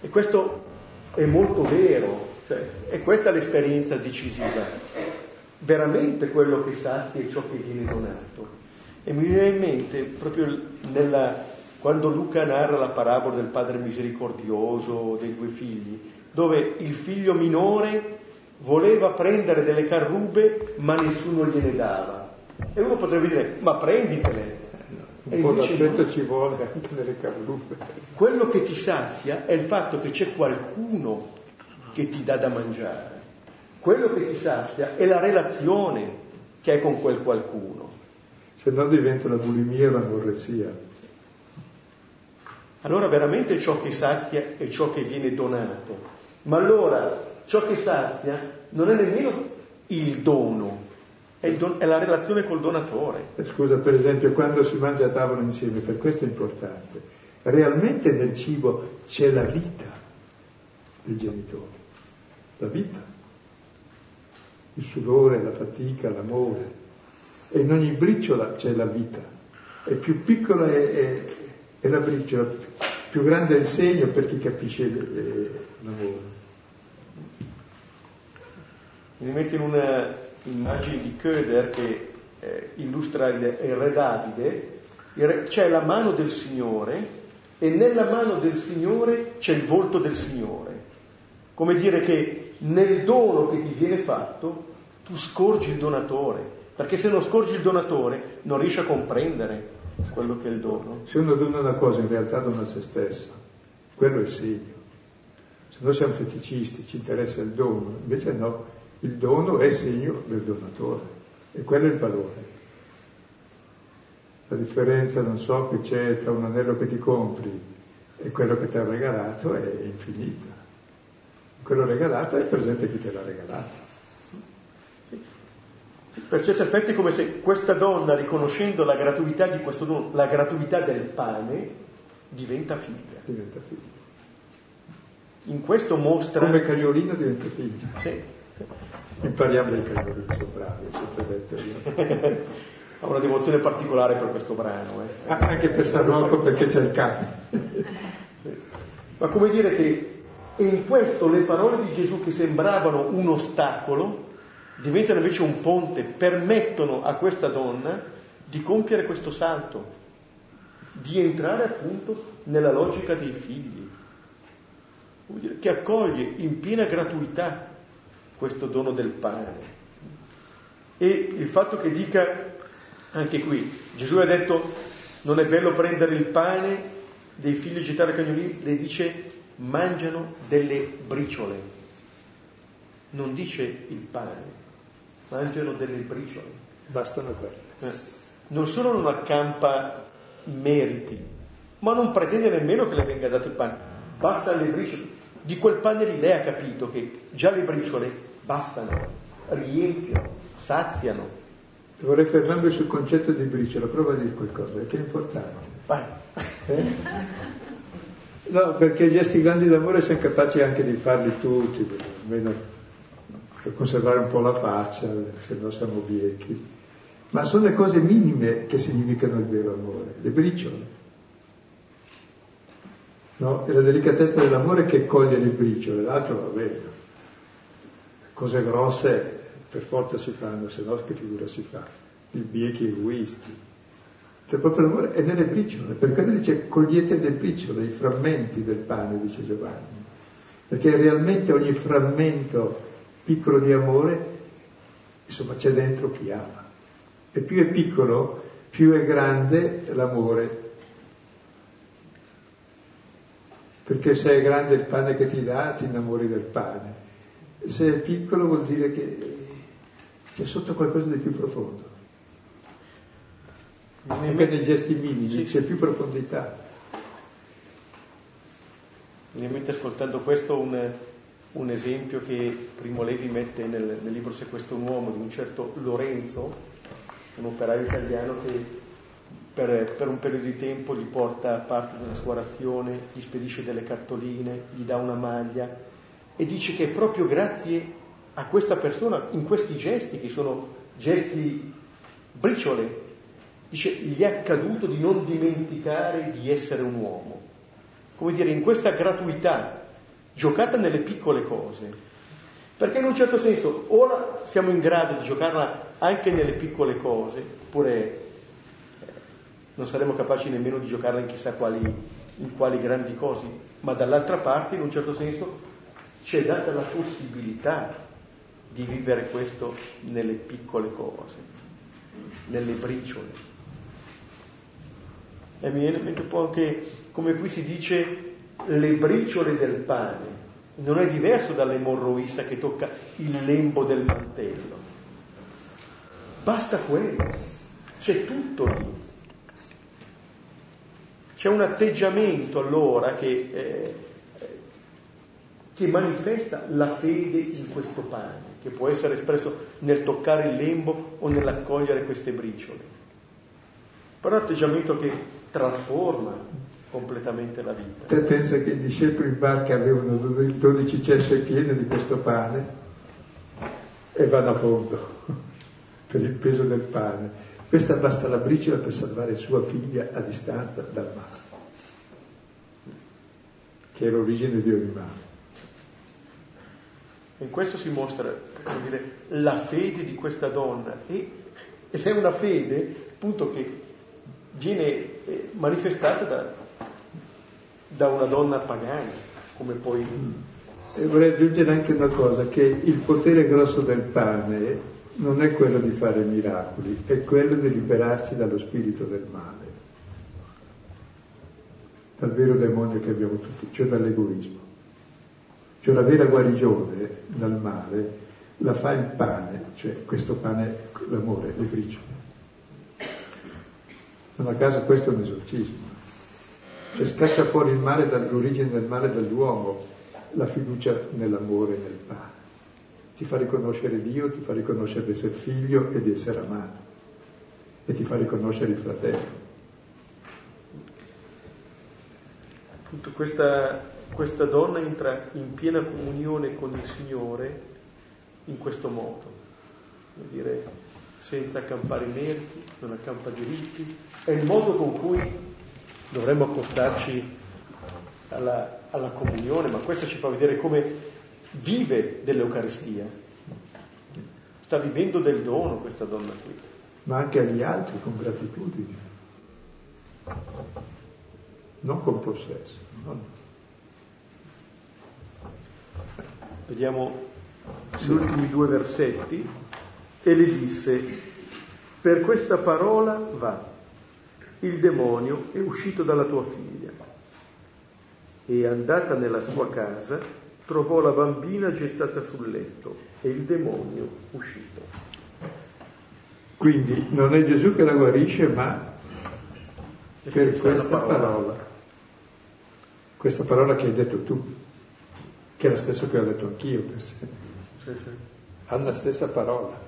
E questo è molto vero, cioè, è questa l'esperienza decisiva. Veramente quello che sazia è ciò che viene donato. E mi viene in mente proprio nella, quando Luca narra la parabola del padre misericordioso dei due figli, dove il figlio minore voleva prendere delle carrube ma nessuno gliene dava. E uno potrebbe dire, ma prenditele. Un po' d'affetto no. ci vuole anche nelle carrube. Quello che ti sazia è il fatto che c'è qualcuno che ti dà da mangiare. Quello che ti sazia è la relazione che hai con quel qualcuno. Se no diventa la bulimia e l'anorressia. Allora veramente ciò che sazia è ciò che viene donato. Ma allora ciò che sazia non è nemmeno il dono, è, il don- è la relazione col donatore. Eh, scusa, per esempio, quando si mangia a tavola insieme, per questo è importante, realmente nel cibo c'è la vita dei genitori, la vita, il sudore, la fatica, l'amore, e in ogni briciola c'è la vita, e più piccola è, è, la briciola, Più grande è il segno per chi capisce l'amore. Mi metto in un'immagine di Köder che eh, illustra il, il re Davide, il re, c'è la mano del Signore e nella mano del Signore c'è il volto del Signore. Come dire che nel dono che ti viene fatto tu scorgi il donatore, perché se non scorgi il donatore non riesci a comprendere quello che è il dono. Se uno dona una cosa in realtà dona se stesso, quello è il segno. Se noi siamo feticisti, ci interessa il dono, invece no, il dono è segno del donatore e quello è il valore. La differenza, non so, che c'è tra un anello che ti compri e quello che ti ha regalato è infinita. Quello regalato è presente chi te l'ha regalato. Per certi effetti è come se questa donna, riconoscendo la gratuità di questo dono, la gratuità del pane, diventa figlia. Diventa figlia. In questo mostra... Come cagliolino diventa figlia. Sì. Impariamo dai cagliolini, sono bravi, sempre detto io. <laughs> ha una devozione particolare per questo brano. Eh. Anche per San Rocco perché c'è il cane. sì. Ma come dire che in questo le parole di Gesù che sembravano un ostacolo diventano invece un ponte, permettono a questa donna di compiere questo salto, di entrare appunto nella logica dei figli, dire, che accoglie in piena gratuità questo dono del pane. E il fatto che dica anche qui, Gesù ha detto non è bello prendere il pane dei figli gettare cagnolini, le dice mangiano delle briciole, non dice il pane, mangiano delle briciole. Bastano quelle. Eh. Non solo non accampa meriti, ma non pretende nemmeno che le venga dato il pane, basta le briciole. Di quel pane lì lei ha capito che già le briciole bastano, riempiono, saziano, Vorrei fermarmi sul concetto di briciola, prova a dire qualcosa, che è importante. Vai. Eh? No, perché gesti grandi d'amore siamo capaci anche di farli tutti, almeno conservare un po' la faccia, se no siamo biechi. Ma sono le cose minime che significano il vero amore, le briciole. No? È la delicatezza dell'amore che coglie le briciole, l'altro va bene. Cose grosse per forza si fanno, se no che figura si fa? I biechi egoisti. Cioè proprio l'amore è nelle briciole, per quello dice cogliete le briciole, i frammenti del pane, dice Giovanni. Perché realmente ogni frammento piccolo di amore, insomma, c'è dentro chi ama. E più è piccolo, più è grande l'amore. Perché se è grande il pane che ti dà, ti innamori del pane. Se è piccolo vuol dire che c'è sotto qualcosa di più profondo. Anche nei gesti minimi sì. c'è più profondità. Mi mente ascoltando questo un, un, esempio che Primo Levi mette nel, nel, libro Se questo è un uomo di un certo Lorenzo, un operaio italiano che per, per, un periodo di tempo gli porta parte della sua razione, gli spedisce delle cartoline, gli dà una maglia e dice che proprio grazie a questa persona in questi gesti, che sono gesti briciole, dice, gli è accaduto di non dimenticare di essere un uomo. Come dire, in questa gratuità, giocata nelle piccole cose. Perché in un certo senso ora siamo in grado di giocarla anche nelle piccole cose, oppure eh, non saremo capaci nemmeno di giocarla in chissà quali, in quali grandi cose, ma dall'altra parte, in un certo senso, ci è data la possibilità di vivere questo nelle piccole cose, nelle briciole. E mi viene in mente un po' anche come qui si dice le briciole del pane, non è diverso dall'emorroissa che tocca il lembo del mantello. Basta quello, c'è tutto lì. C'è un atteggiamento allora che, eh, che manifesta la fede in questo pane che può essere espresso nel toccare il lembo o nell'accogliere queste briciole. Però è un atteggiamento che trasforma completamente la vita. Te pensa che i discepoli in barca avevano 12 cesse piene di questo pane e vanno a fondo <laughs> per il peso del pane. Questa basta la briciola per salvare sua figlia a distanza dal mare. che è l'origine di ogni male. In questo si mostra dire, la fede di questa donna e, ed è una fede appunto che viene eh, manifestata da, da una donna pagana, come poi... E vorrei aggiungere anche una cosa, che il potere grosso del pane non è quello di fare miracoli, è quello di liberarci dallo spirito del male, dal vero demonio che abbiamo tutti, cioè dall'egoismo. Cioè la vera guarigione dal male la fa il pane, cioè questo pane, l'amore, le briciole. Non a caso questo è un esorcismo. Cioè scaccia fuori il male dall'origine del male dall'uomo, la fiducia nell'amore e nel pane. Ti fa riconoscere Dio, ti fa riconoscere di essere figlio e di essere amato. E ti fa riconoscere il fratello. Appunto questa, questa donna entra in piena comunione con il Signore in questo modo, vuol dire senza accampare meriti, non accampa diritti, è il modo con cui dovremmo accostarci alla, alla comunione, ma questo ci fa vedere come vive dell'Eucaristia. Sta vivendo del dono questa donna qui. Ma anche agli altri con gratitudine, non con possesso. Non. Vediamo gli ultimi due versetti. E le disse, per questa parola va, il demonio è uscito dalla tua figlia. E andata nella sua casa, trovò la bambina gettata sul letto e il demonio uscito. Quindi non è Gesù che la guarisce, ma per questa parola. parola. Questa parola che hai detto tu, che è la stessa che ho detto anch'io per sé. Sì, sì. Hanno la stessa parola.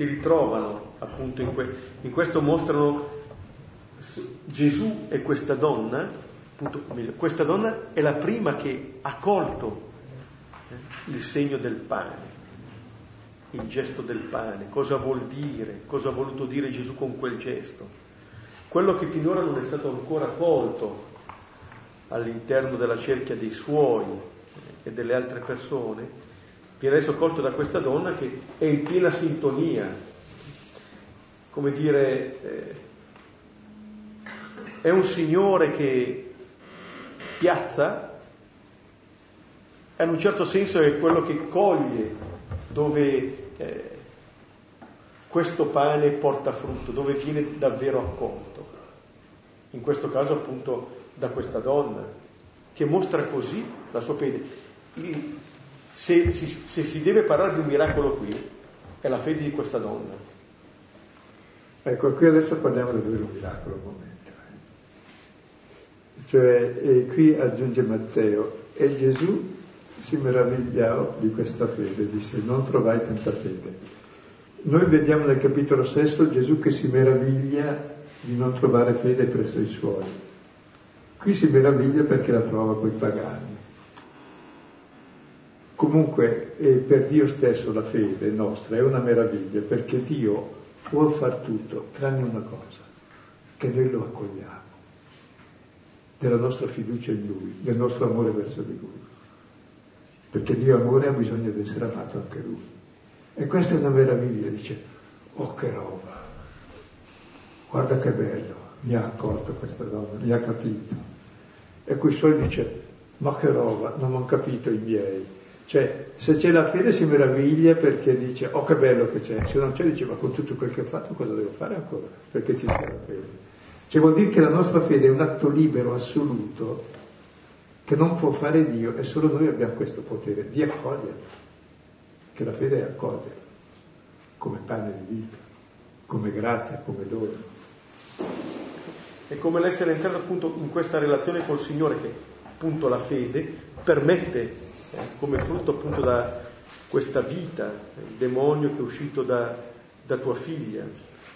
Si ritrovano appunto in, que- in questo mostrano Gesù e questa donna appunto, questa donna è la prima che ha colto il segno del pane, il gesto del pane, cosa vuol dire, cosa ha voluto dire Gesù con quel gesto. Quello che finora non è stato ancora colto all'interno della cerchia dei suoi e delle altre persone, viene adesso colto da questa donna che è in piena sintonia, come dire, eh, è un Signore che piazza, in un certo senso è quello che coglie dove eh, questo pane porta frutto, dove viene davvero accolto. In questo caso appunto da questa donna, che mostra così la sua fede. Se, se, se si deve parlare di un miracolo qui, è la fede di questa donna. Ecco, qui adesso parliamo del vero miracolo un momento. Cioè, qui aggiunge Matteo, e Gesù si meravigliò di questa fede, disse non trovai tanta fede. Noi vediamo nel capitolo sesto Gesù che si meraviglia di non trovare fede presso i suoi. Qui si meraviglia perché la trova coi pagani. Comunque eh, per Dio stesso la fede nostra è una meraviglia perché Dio può far tutto tranne una cosa, che noi lo accogliamo della nostra fiducia in Lui, del nostro amore verso di Lui. Perché Dio amore ha bisogno di essere amato anche Lui. E questa è una meraviglia, dice, oh che roba, guarda che bello, mi ha accolto questa donna, mi ha capito. E qui suoi dice, ma che roba, non ho capito i miei. Cioè, se c'è la fede si meraviglia perché dice, oh che bello che c'è, se non c'è dice, ma con tutto quel che ho fatto cosa devo fare ancora? Perché ci sia la fede. Cioè vuol dire che la nostra fede è un atto libero, assoluto, che non può fare Dio e solo noi abbiamo questo potere di accoglierlo, che la fede è accogliere come pane di vita, come grazia, come dono. È come l'essere entrato appunto in questa relazione col Signore che appunto la fede permette eh, come frutto appunto da questa vita, il demonio che è uscito da, da tua figlia,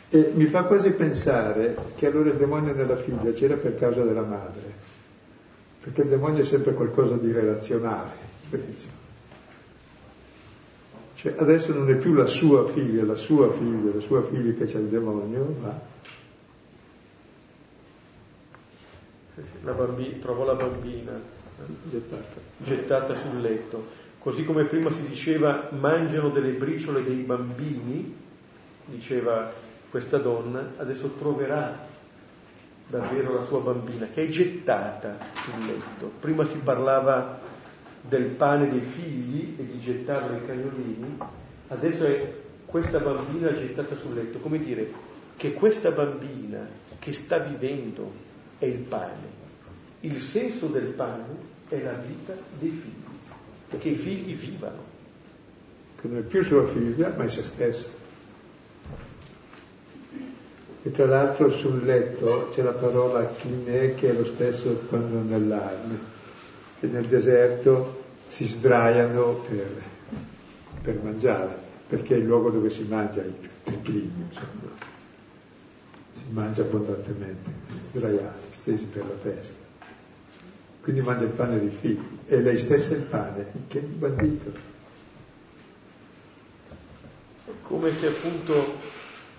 e mi fa quasi pensare che allora il demonio nella figlia c'era per causa della madre, perché il demonio è sempre qualcosa di relazionale, penso. Cioè adesso non è più la sua figlia, la sua figlia, la sua figlia che c'è il demonio, ma la bambi- trovò la bambina gettata. gettata sul letto. Così come prima si diceva mangiano delle briciole dei bambini, diceva questa donna, adesso troverà davvero la sua bambina che è gettata sul letto. Prima si parlava del pane dei figli e di gettarlo ai cagnolini, adesso è questa bambina gettata sul letto, come dire che questa bambina che sta vivendo è il pane. Il senso del pane è la vita dei figli che i figli vivano. Che non è più sua figlia, ma è se stessa. E tra l'altro sul letto c'è la parola chinè che è lo stesso quando nell'arme, che nel deserto si sdraiano per, per mangiare, perché è il luogo dove si mangia il triclinio, insomma. Si mangia abbondantemente, sdraiati, stesi per la festa quindi mangia il pane dei figli, e lei stessa è il pane, che bandito. Come se appunto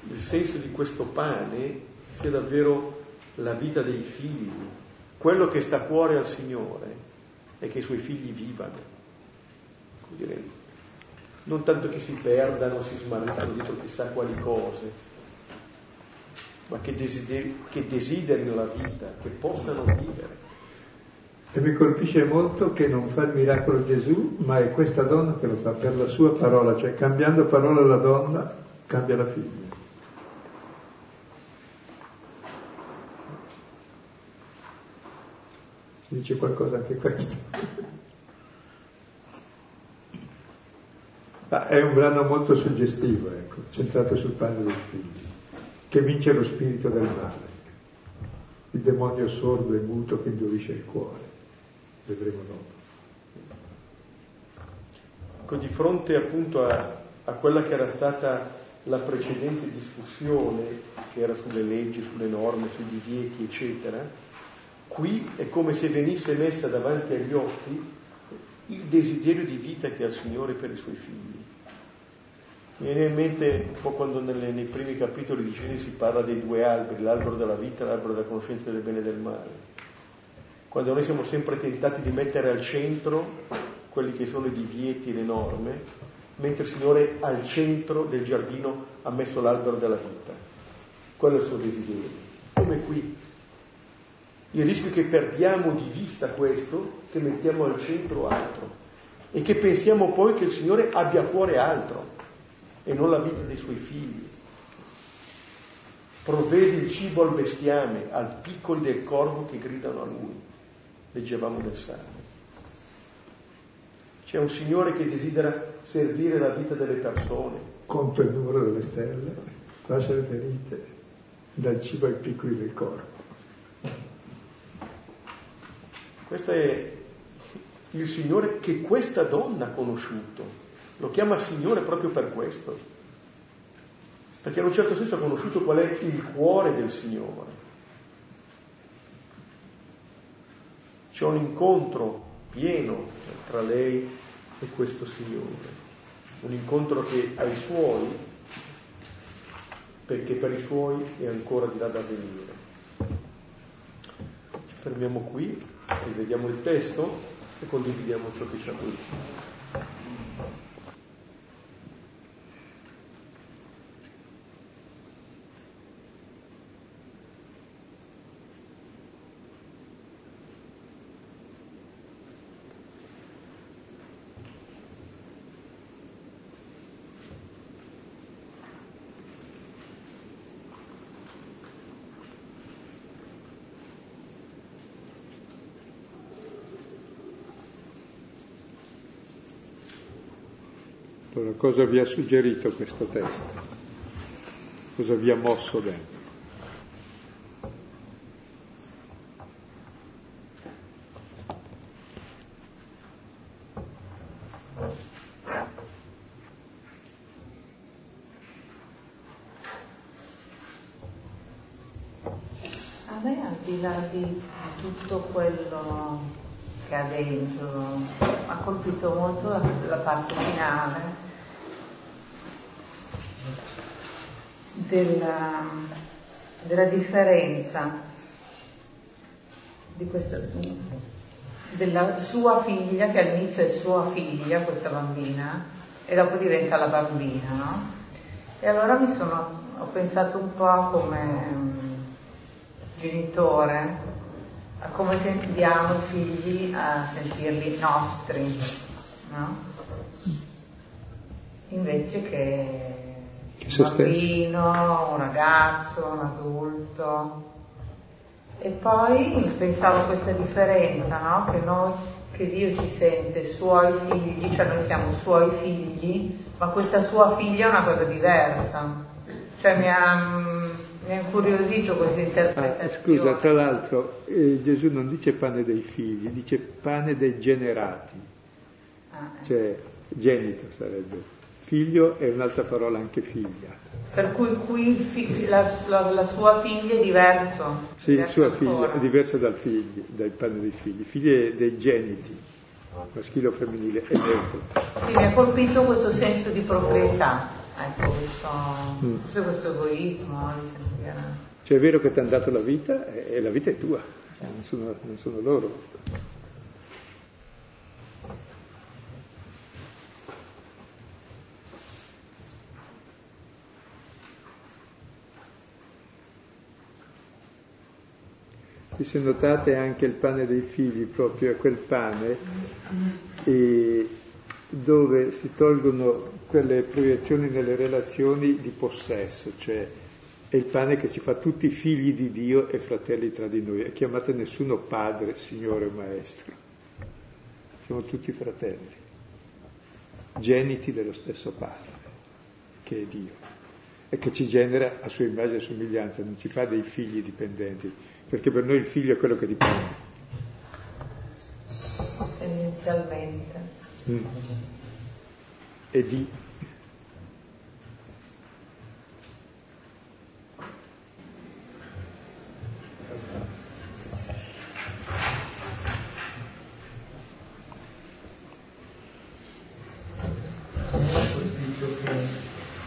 il senso di questo pane sia davvero la vita dei figli, quello che sta a cuore al Signore è che i suoi figli vivano. Non tanto che si perdano, si smarriscano dietro chissà quali cose, ma che, desider- che desiderino la vita, che possano vivere. E mi colpisce molto che non fa il miracolo Gesù, ma è questa donna che lo fa per la sua parola, cioè cambiando parola la donna cambia la figlia. Dice qualcosa anche questo. È un brano molto suggestivo, ecco, centrato sul pane dei figli, che vince lo spirito del male, il demonio sordo e muto che indurisce il cuore vedremo dopo. Ecco, di fronte appunto a, a quella che era stata la precedente discussione, che era sulle leggi, sulle norme, sui divieti, eccetera, qui è come se venisse messa davanti agli occhi il desiderio di vita che ha il Signore per i suoi figli. Mi viene in mente un po' quando nelle, nei primi capitoli di Genesi si parla dei due alberi, l'albero della vita e l'albero della conoscenza del bene e del male quando noi siamo sempre tentati di mettere al centro quelli che sono i divieti le norme, mentre il Signore al centro del giardino ha messo l'albero della vita. Quello è il suo desiderio. Come qui. Il rischio è che perdiamo di vista questo, che mettiamo al centro altro e che pensiamo poi che il Signore abbia a cuore altro e non la vita dei suoi figli. Provvede il cibo al bestiame, al piccoli del corvo che gridano a lui leggevamo nel Salmo. C'è un Signore che desidera servire la vita delle persone. Conta il numero delle stelle, lascia le ferite, dal cibo ai piccoli del corpo. Questo è il Signore che questa donna ha conosciuto. Lo chiama Signore proprio per questo. Perché in un certo senso ha conosciuto qual è il cuore del Signore. C'è un incontro pieno tra lei e questo Signore, un incontro che ai suoi, perché per i suoi è ancora di là da venire. Ci fermiamo qui, rivediamo il testo e condividiamo ciò che ci ha cosa vi ha suggerito questo testo? Cosa vi ha mosso dentro? A me al di là di tutto quello che ha dentro ha colpito molto la, la parte finale della, della differenza di questa, della sua figlia, che all'inizio è sua figlia, questa bambina, e dopo diventa la bambina, no? E allora mi sono, ho pensato un po' come mm, genitore, a come sentiamo i figli a sentirli nostri, no? Invece che un bambino, un ragazzo, un adulto. E poi pensavo a questa differenza, no? Che noi, che Dio ci sente suoi figli, cioè noi siamo suoi figli, ma questa sua figlia è una cosa diversa. Cioè mi ha, mi ha incuriosito questa interpretazione. Ah, scusa, tra l'altro eh, Gesù non dice pane dei figli, dice pane dei generati. Ah, eh. Cioè, genito sarebbe. Figlio è un'altra parola anche figlia. Per cui qui la, la, la sua figlia è diverso. Sì, diverso sua figlia è diversa dal, figlio, dal padre dei figli. Figli dei geniti, maschile o femminile, è neutro. Sì, mi ha colpito questo senso di proprietà, ecco, questo, mm. questo egoismo. Cioè è vero che ti hanno dato la vita e la vita è tua, cioè, non, sono, non sono loro. E se notate anche il pane dei figli, proprio è quel pane dove si tolgono quelle proiezioni nelle relazioni di possesso, cioè è il pane che ci fa tutti figli di Dio e fratelli tra di noi. E chiamate nessuno padre, signore o maestro. Siamo tutti fratelli, geniti dello stesso padre, che è Dio, e che ci genera a sua immagine e somiglianza, non ci fa dei figli dipendenti, perché per noi il figlio è quello che dipende. Tendenzialmente. Mm. E di.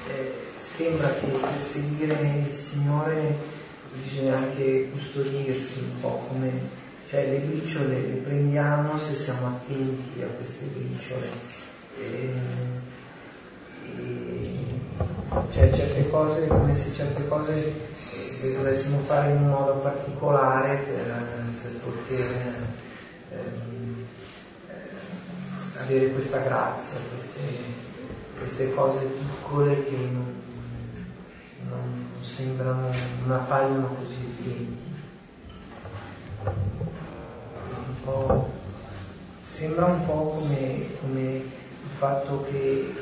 Eh, sembra che per seguire il Signore bisogna anche custodirsi un po' come, cioè le briciole le prendiamo se siamo attenti a queste briciole. E, e, cioè certe cose, come se certe cose eh, le dovessimo fare in un modo particolare per, per poter ehm, eh, avere questa grazia, queste, queste cose piccole che non, non sembrano, non appaiono così evidenti. sembra un po' come, come il fatto che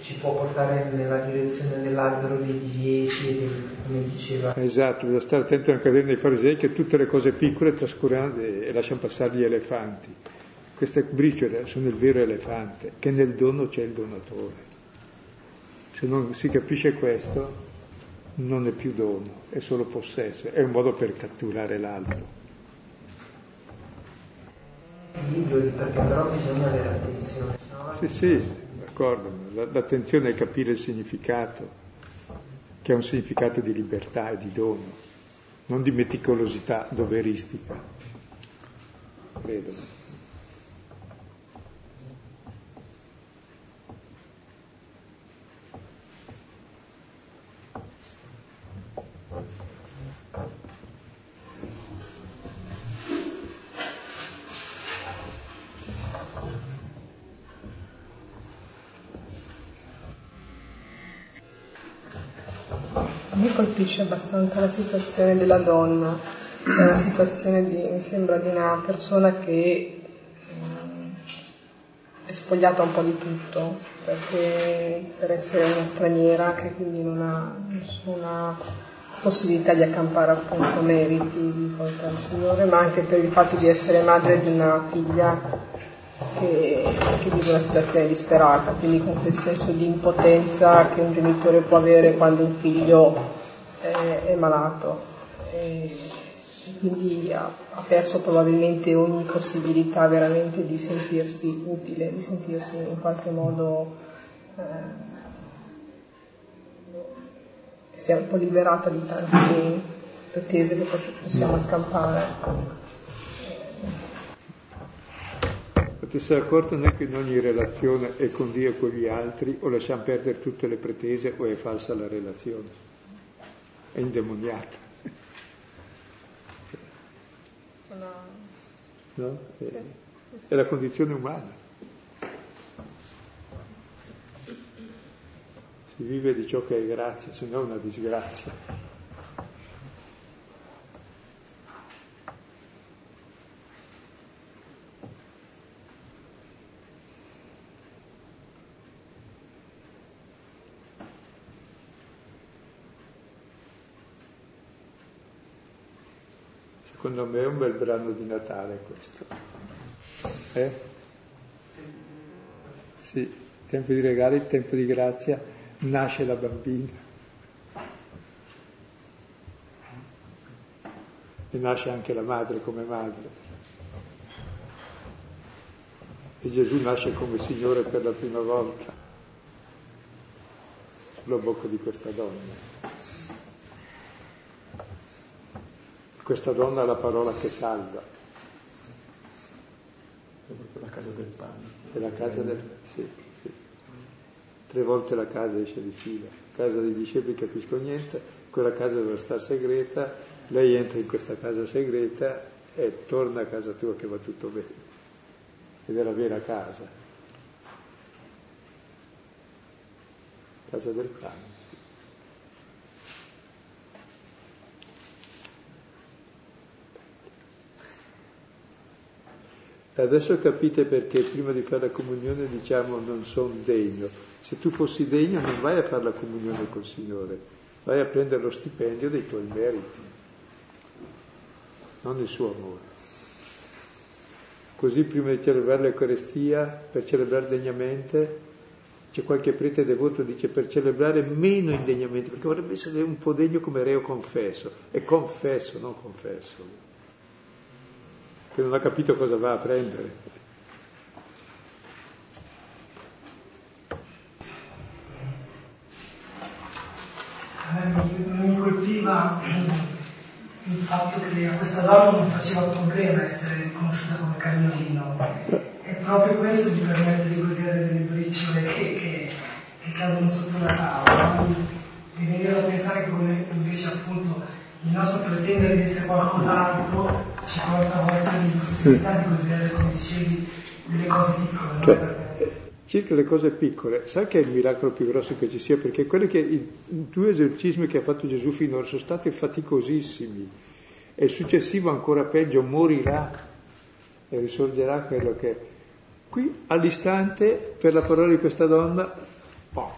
ci può portare nella direzione dell'albero dei divieti, come diceva. Esatto, bisogna stare attento anche a dei farisei che tutte le cose piccole trascurano e lasciano passare gli elefanti. Queste briciole sono il vero elefante, che nel dono c'è il donatore. Se non si capisce questo, non è più dono, è solo possesso, è un modo per catturare l'altro. Perché però bisogna avere attenzione. Sì, sì, d'accordo, l'attenzione è capire il significato, che è un significato di libertà e di dono, non di meticolosità doveristica, credo. Mi colpisce abbastanza la situazione della donna, è una situazione di, mi sembra di una persona che eh, è spogliata un po' di tutto, perché per essere una straniera che quindi non ha nessuna possibilità di accampare appunto meriti di fronte al Signore, ma anche per il fatto di essere madre di una figlia che, che vive una situazione disperata, quindi con quel senso di impotenza che un genitore può avere quando un figlio è, è malato e, quindi ha, ha, perso probabilmente ogni possibilità veramente di sentirsi utile, di sentirsi in qualche modo eh, si è un po' liberata di tante pretese che possiamo accampare. Potesse accorto non è che in ogni relazione è con Dio e con gli altri o lasciamo perdere tutte le pretese o è falsa la relazione, è indemoniata. No? È, è la condizione umana. Si vive di ciò che è grazia, se no è una disgrazia. Secondo me è un bel brano di Natale questo. Eh? Sì, tempo di regali, tempo di grazia, nasce la bambina. E nasce anche la madre come madre. E Gesù nasce come Signore per la prima volta sulla bocca di questa donna. Questa donna ha la parola che salva. È proprio la casa del pane. È la casa del sì, sì. Tre volte la casa esce di fila. Casa dei discepoli capisco niente, quella casa deve stare segreta, lei entra in questa casa segreta e torna a casa tua che va tutto bene. Ed è la vera casa. Casa del pane. Adesso capite perché prima di fare la comunione diciamo non sono degno. Se tu fossi degno non vai a fare la comunione col Signore, vai a prendere lo stipendio dei tuoi meriti, non il suo amore. Così prima di celebrare l'Eucarestia, per celebrare degnamente, c'è qualche prete devoto che dice per celebrare meno indegnamente, perché vorrebbe essere un po' degno come reo confesso, e confesso, non confesso che non ha capito cosa va a prendere. mi colpiva il fatto che a questa donna non faceva problema essere riconosciuta come cagnolino e proprio questo gli permette di godere delle briciole che, che, che cadono sotto la tavola. Mi veniva a pensare come invece appunto il nostro pretendere di essere qualcos'altro ci porta a volte all'impossibilità di godere, come dicevi, delle cose piccole. Cioè, circa le cose piccole, sai che è il miracolo più grosso che ci sia? Perché quelli che i due esorcismi che ha fatto Gesù finora sono stati faticosissimi e il successivo ancora peggio morirà e risorgerà quello che è. Qui all'istante, per la parola di questa donna, oh,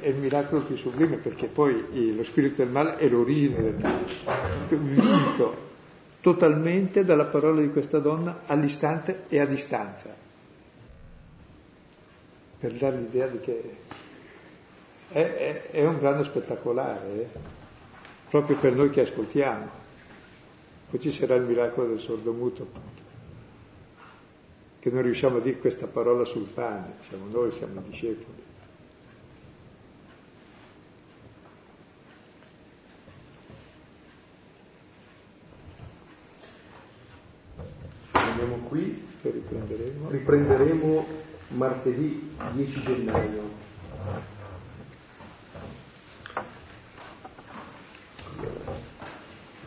è il miracolo più sublime perché poi lo spirito del male è l'origine del male, vinto totalmente dalla parola di questa donna all'istante e a distanza, per dare l'idea di che è, è, è un brano spettacolare, eh? proprio per noi che ascoltiamo. Poi ci sarà il miracolo del sordomuto, appunto, che non riusciamo a dire questa parola sul pane, siamo noi, siamo discepoli. Andiamo qui e riprenderemo. Riprenderemo martedì 10 gennaio.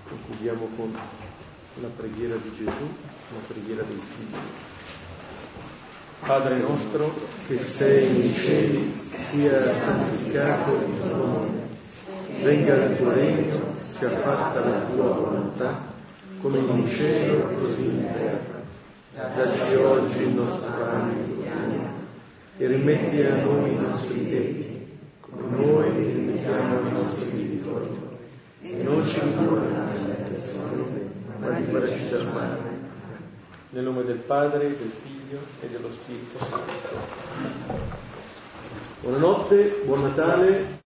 Concludiamo con la preghiera di Gesù, la preghiera dei figli. Padre nostro che sei nei cieli, sia santificato il tuo nome. Venga il tuo regno, sia fatta la tua volontà, come in cielo così in terra. Dacci oggi il nostro pane quotidiano e rimetti a noi i nostri debiti, come noi rimettiamo ai nostri debitori. E non ci indurre nella tentazione, ma liberaci dal male. Nel nome del Padre, del Figlio e dello Spirito Santo. Buonanotte, buon Natale.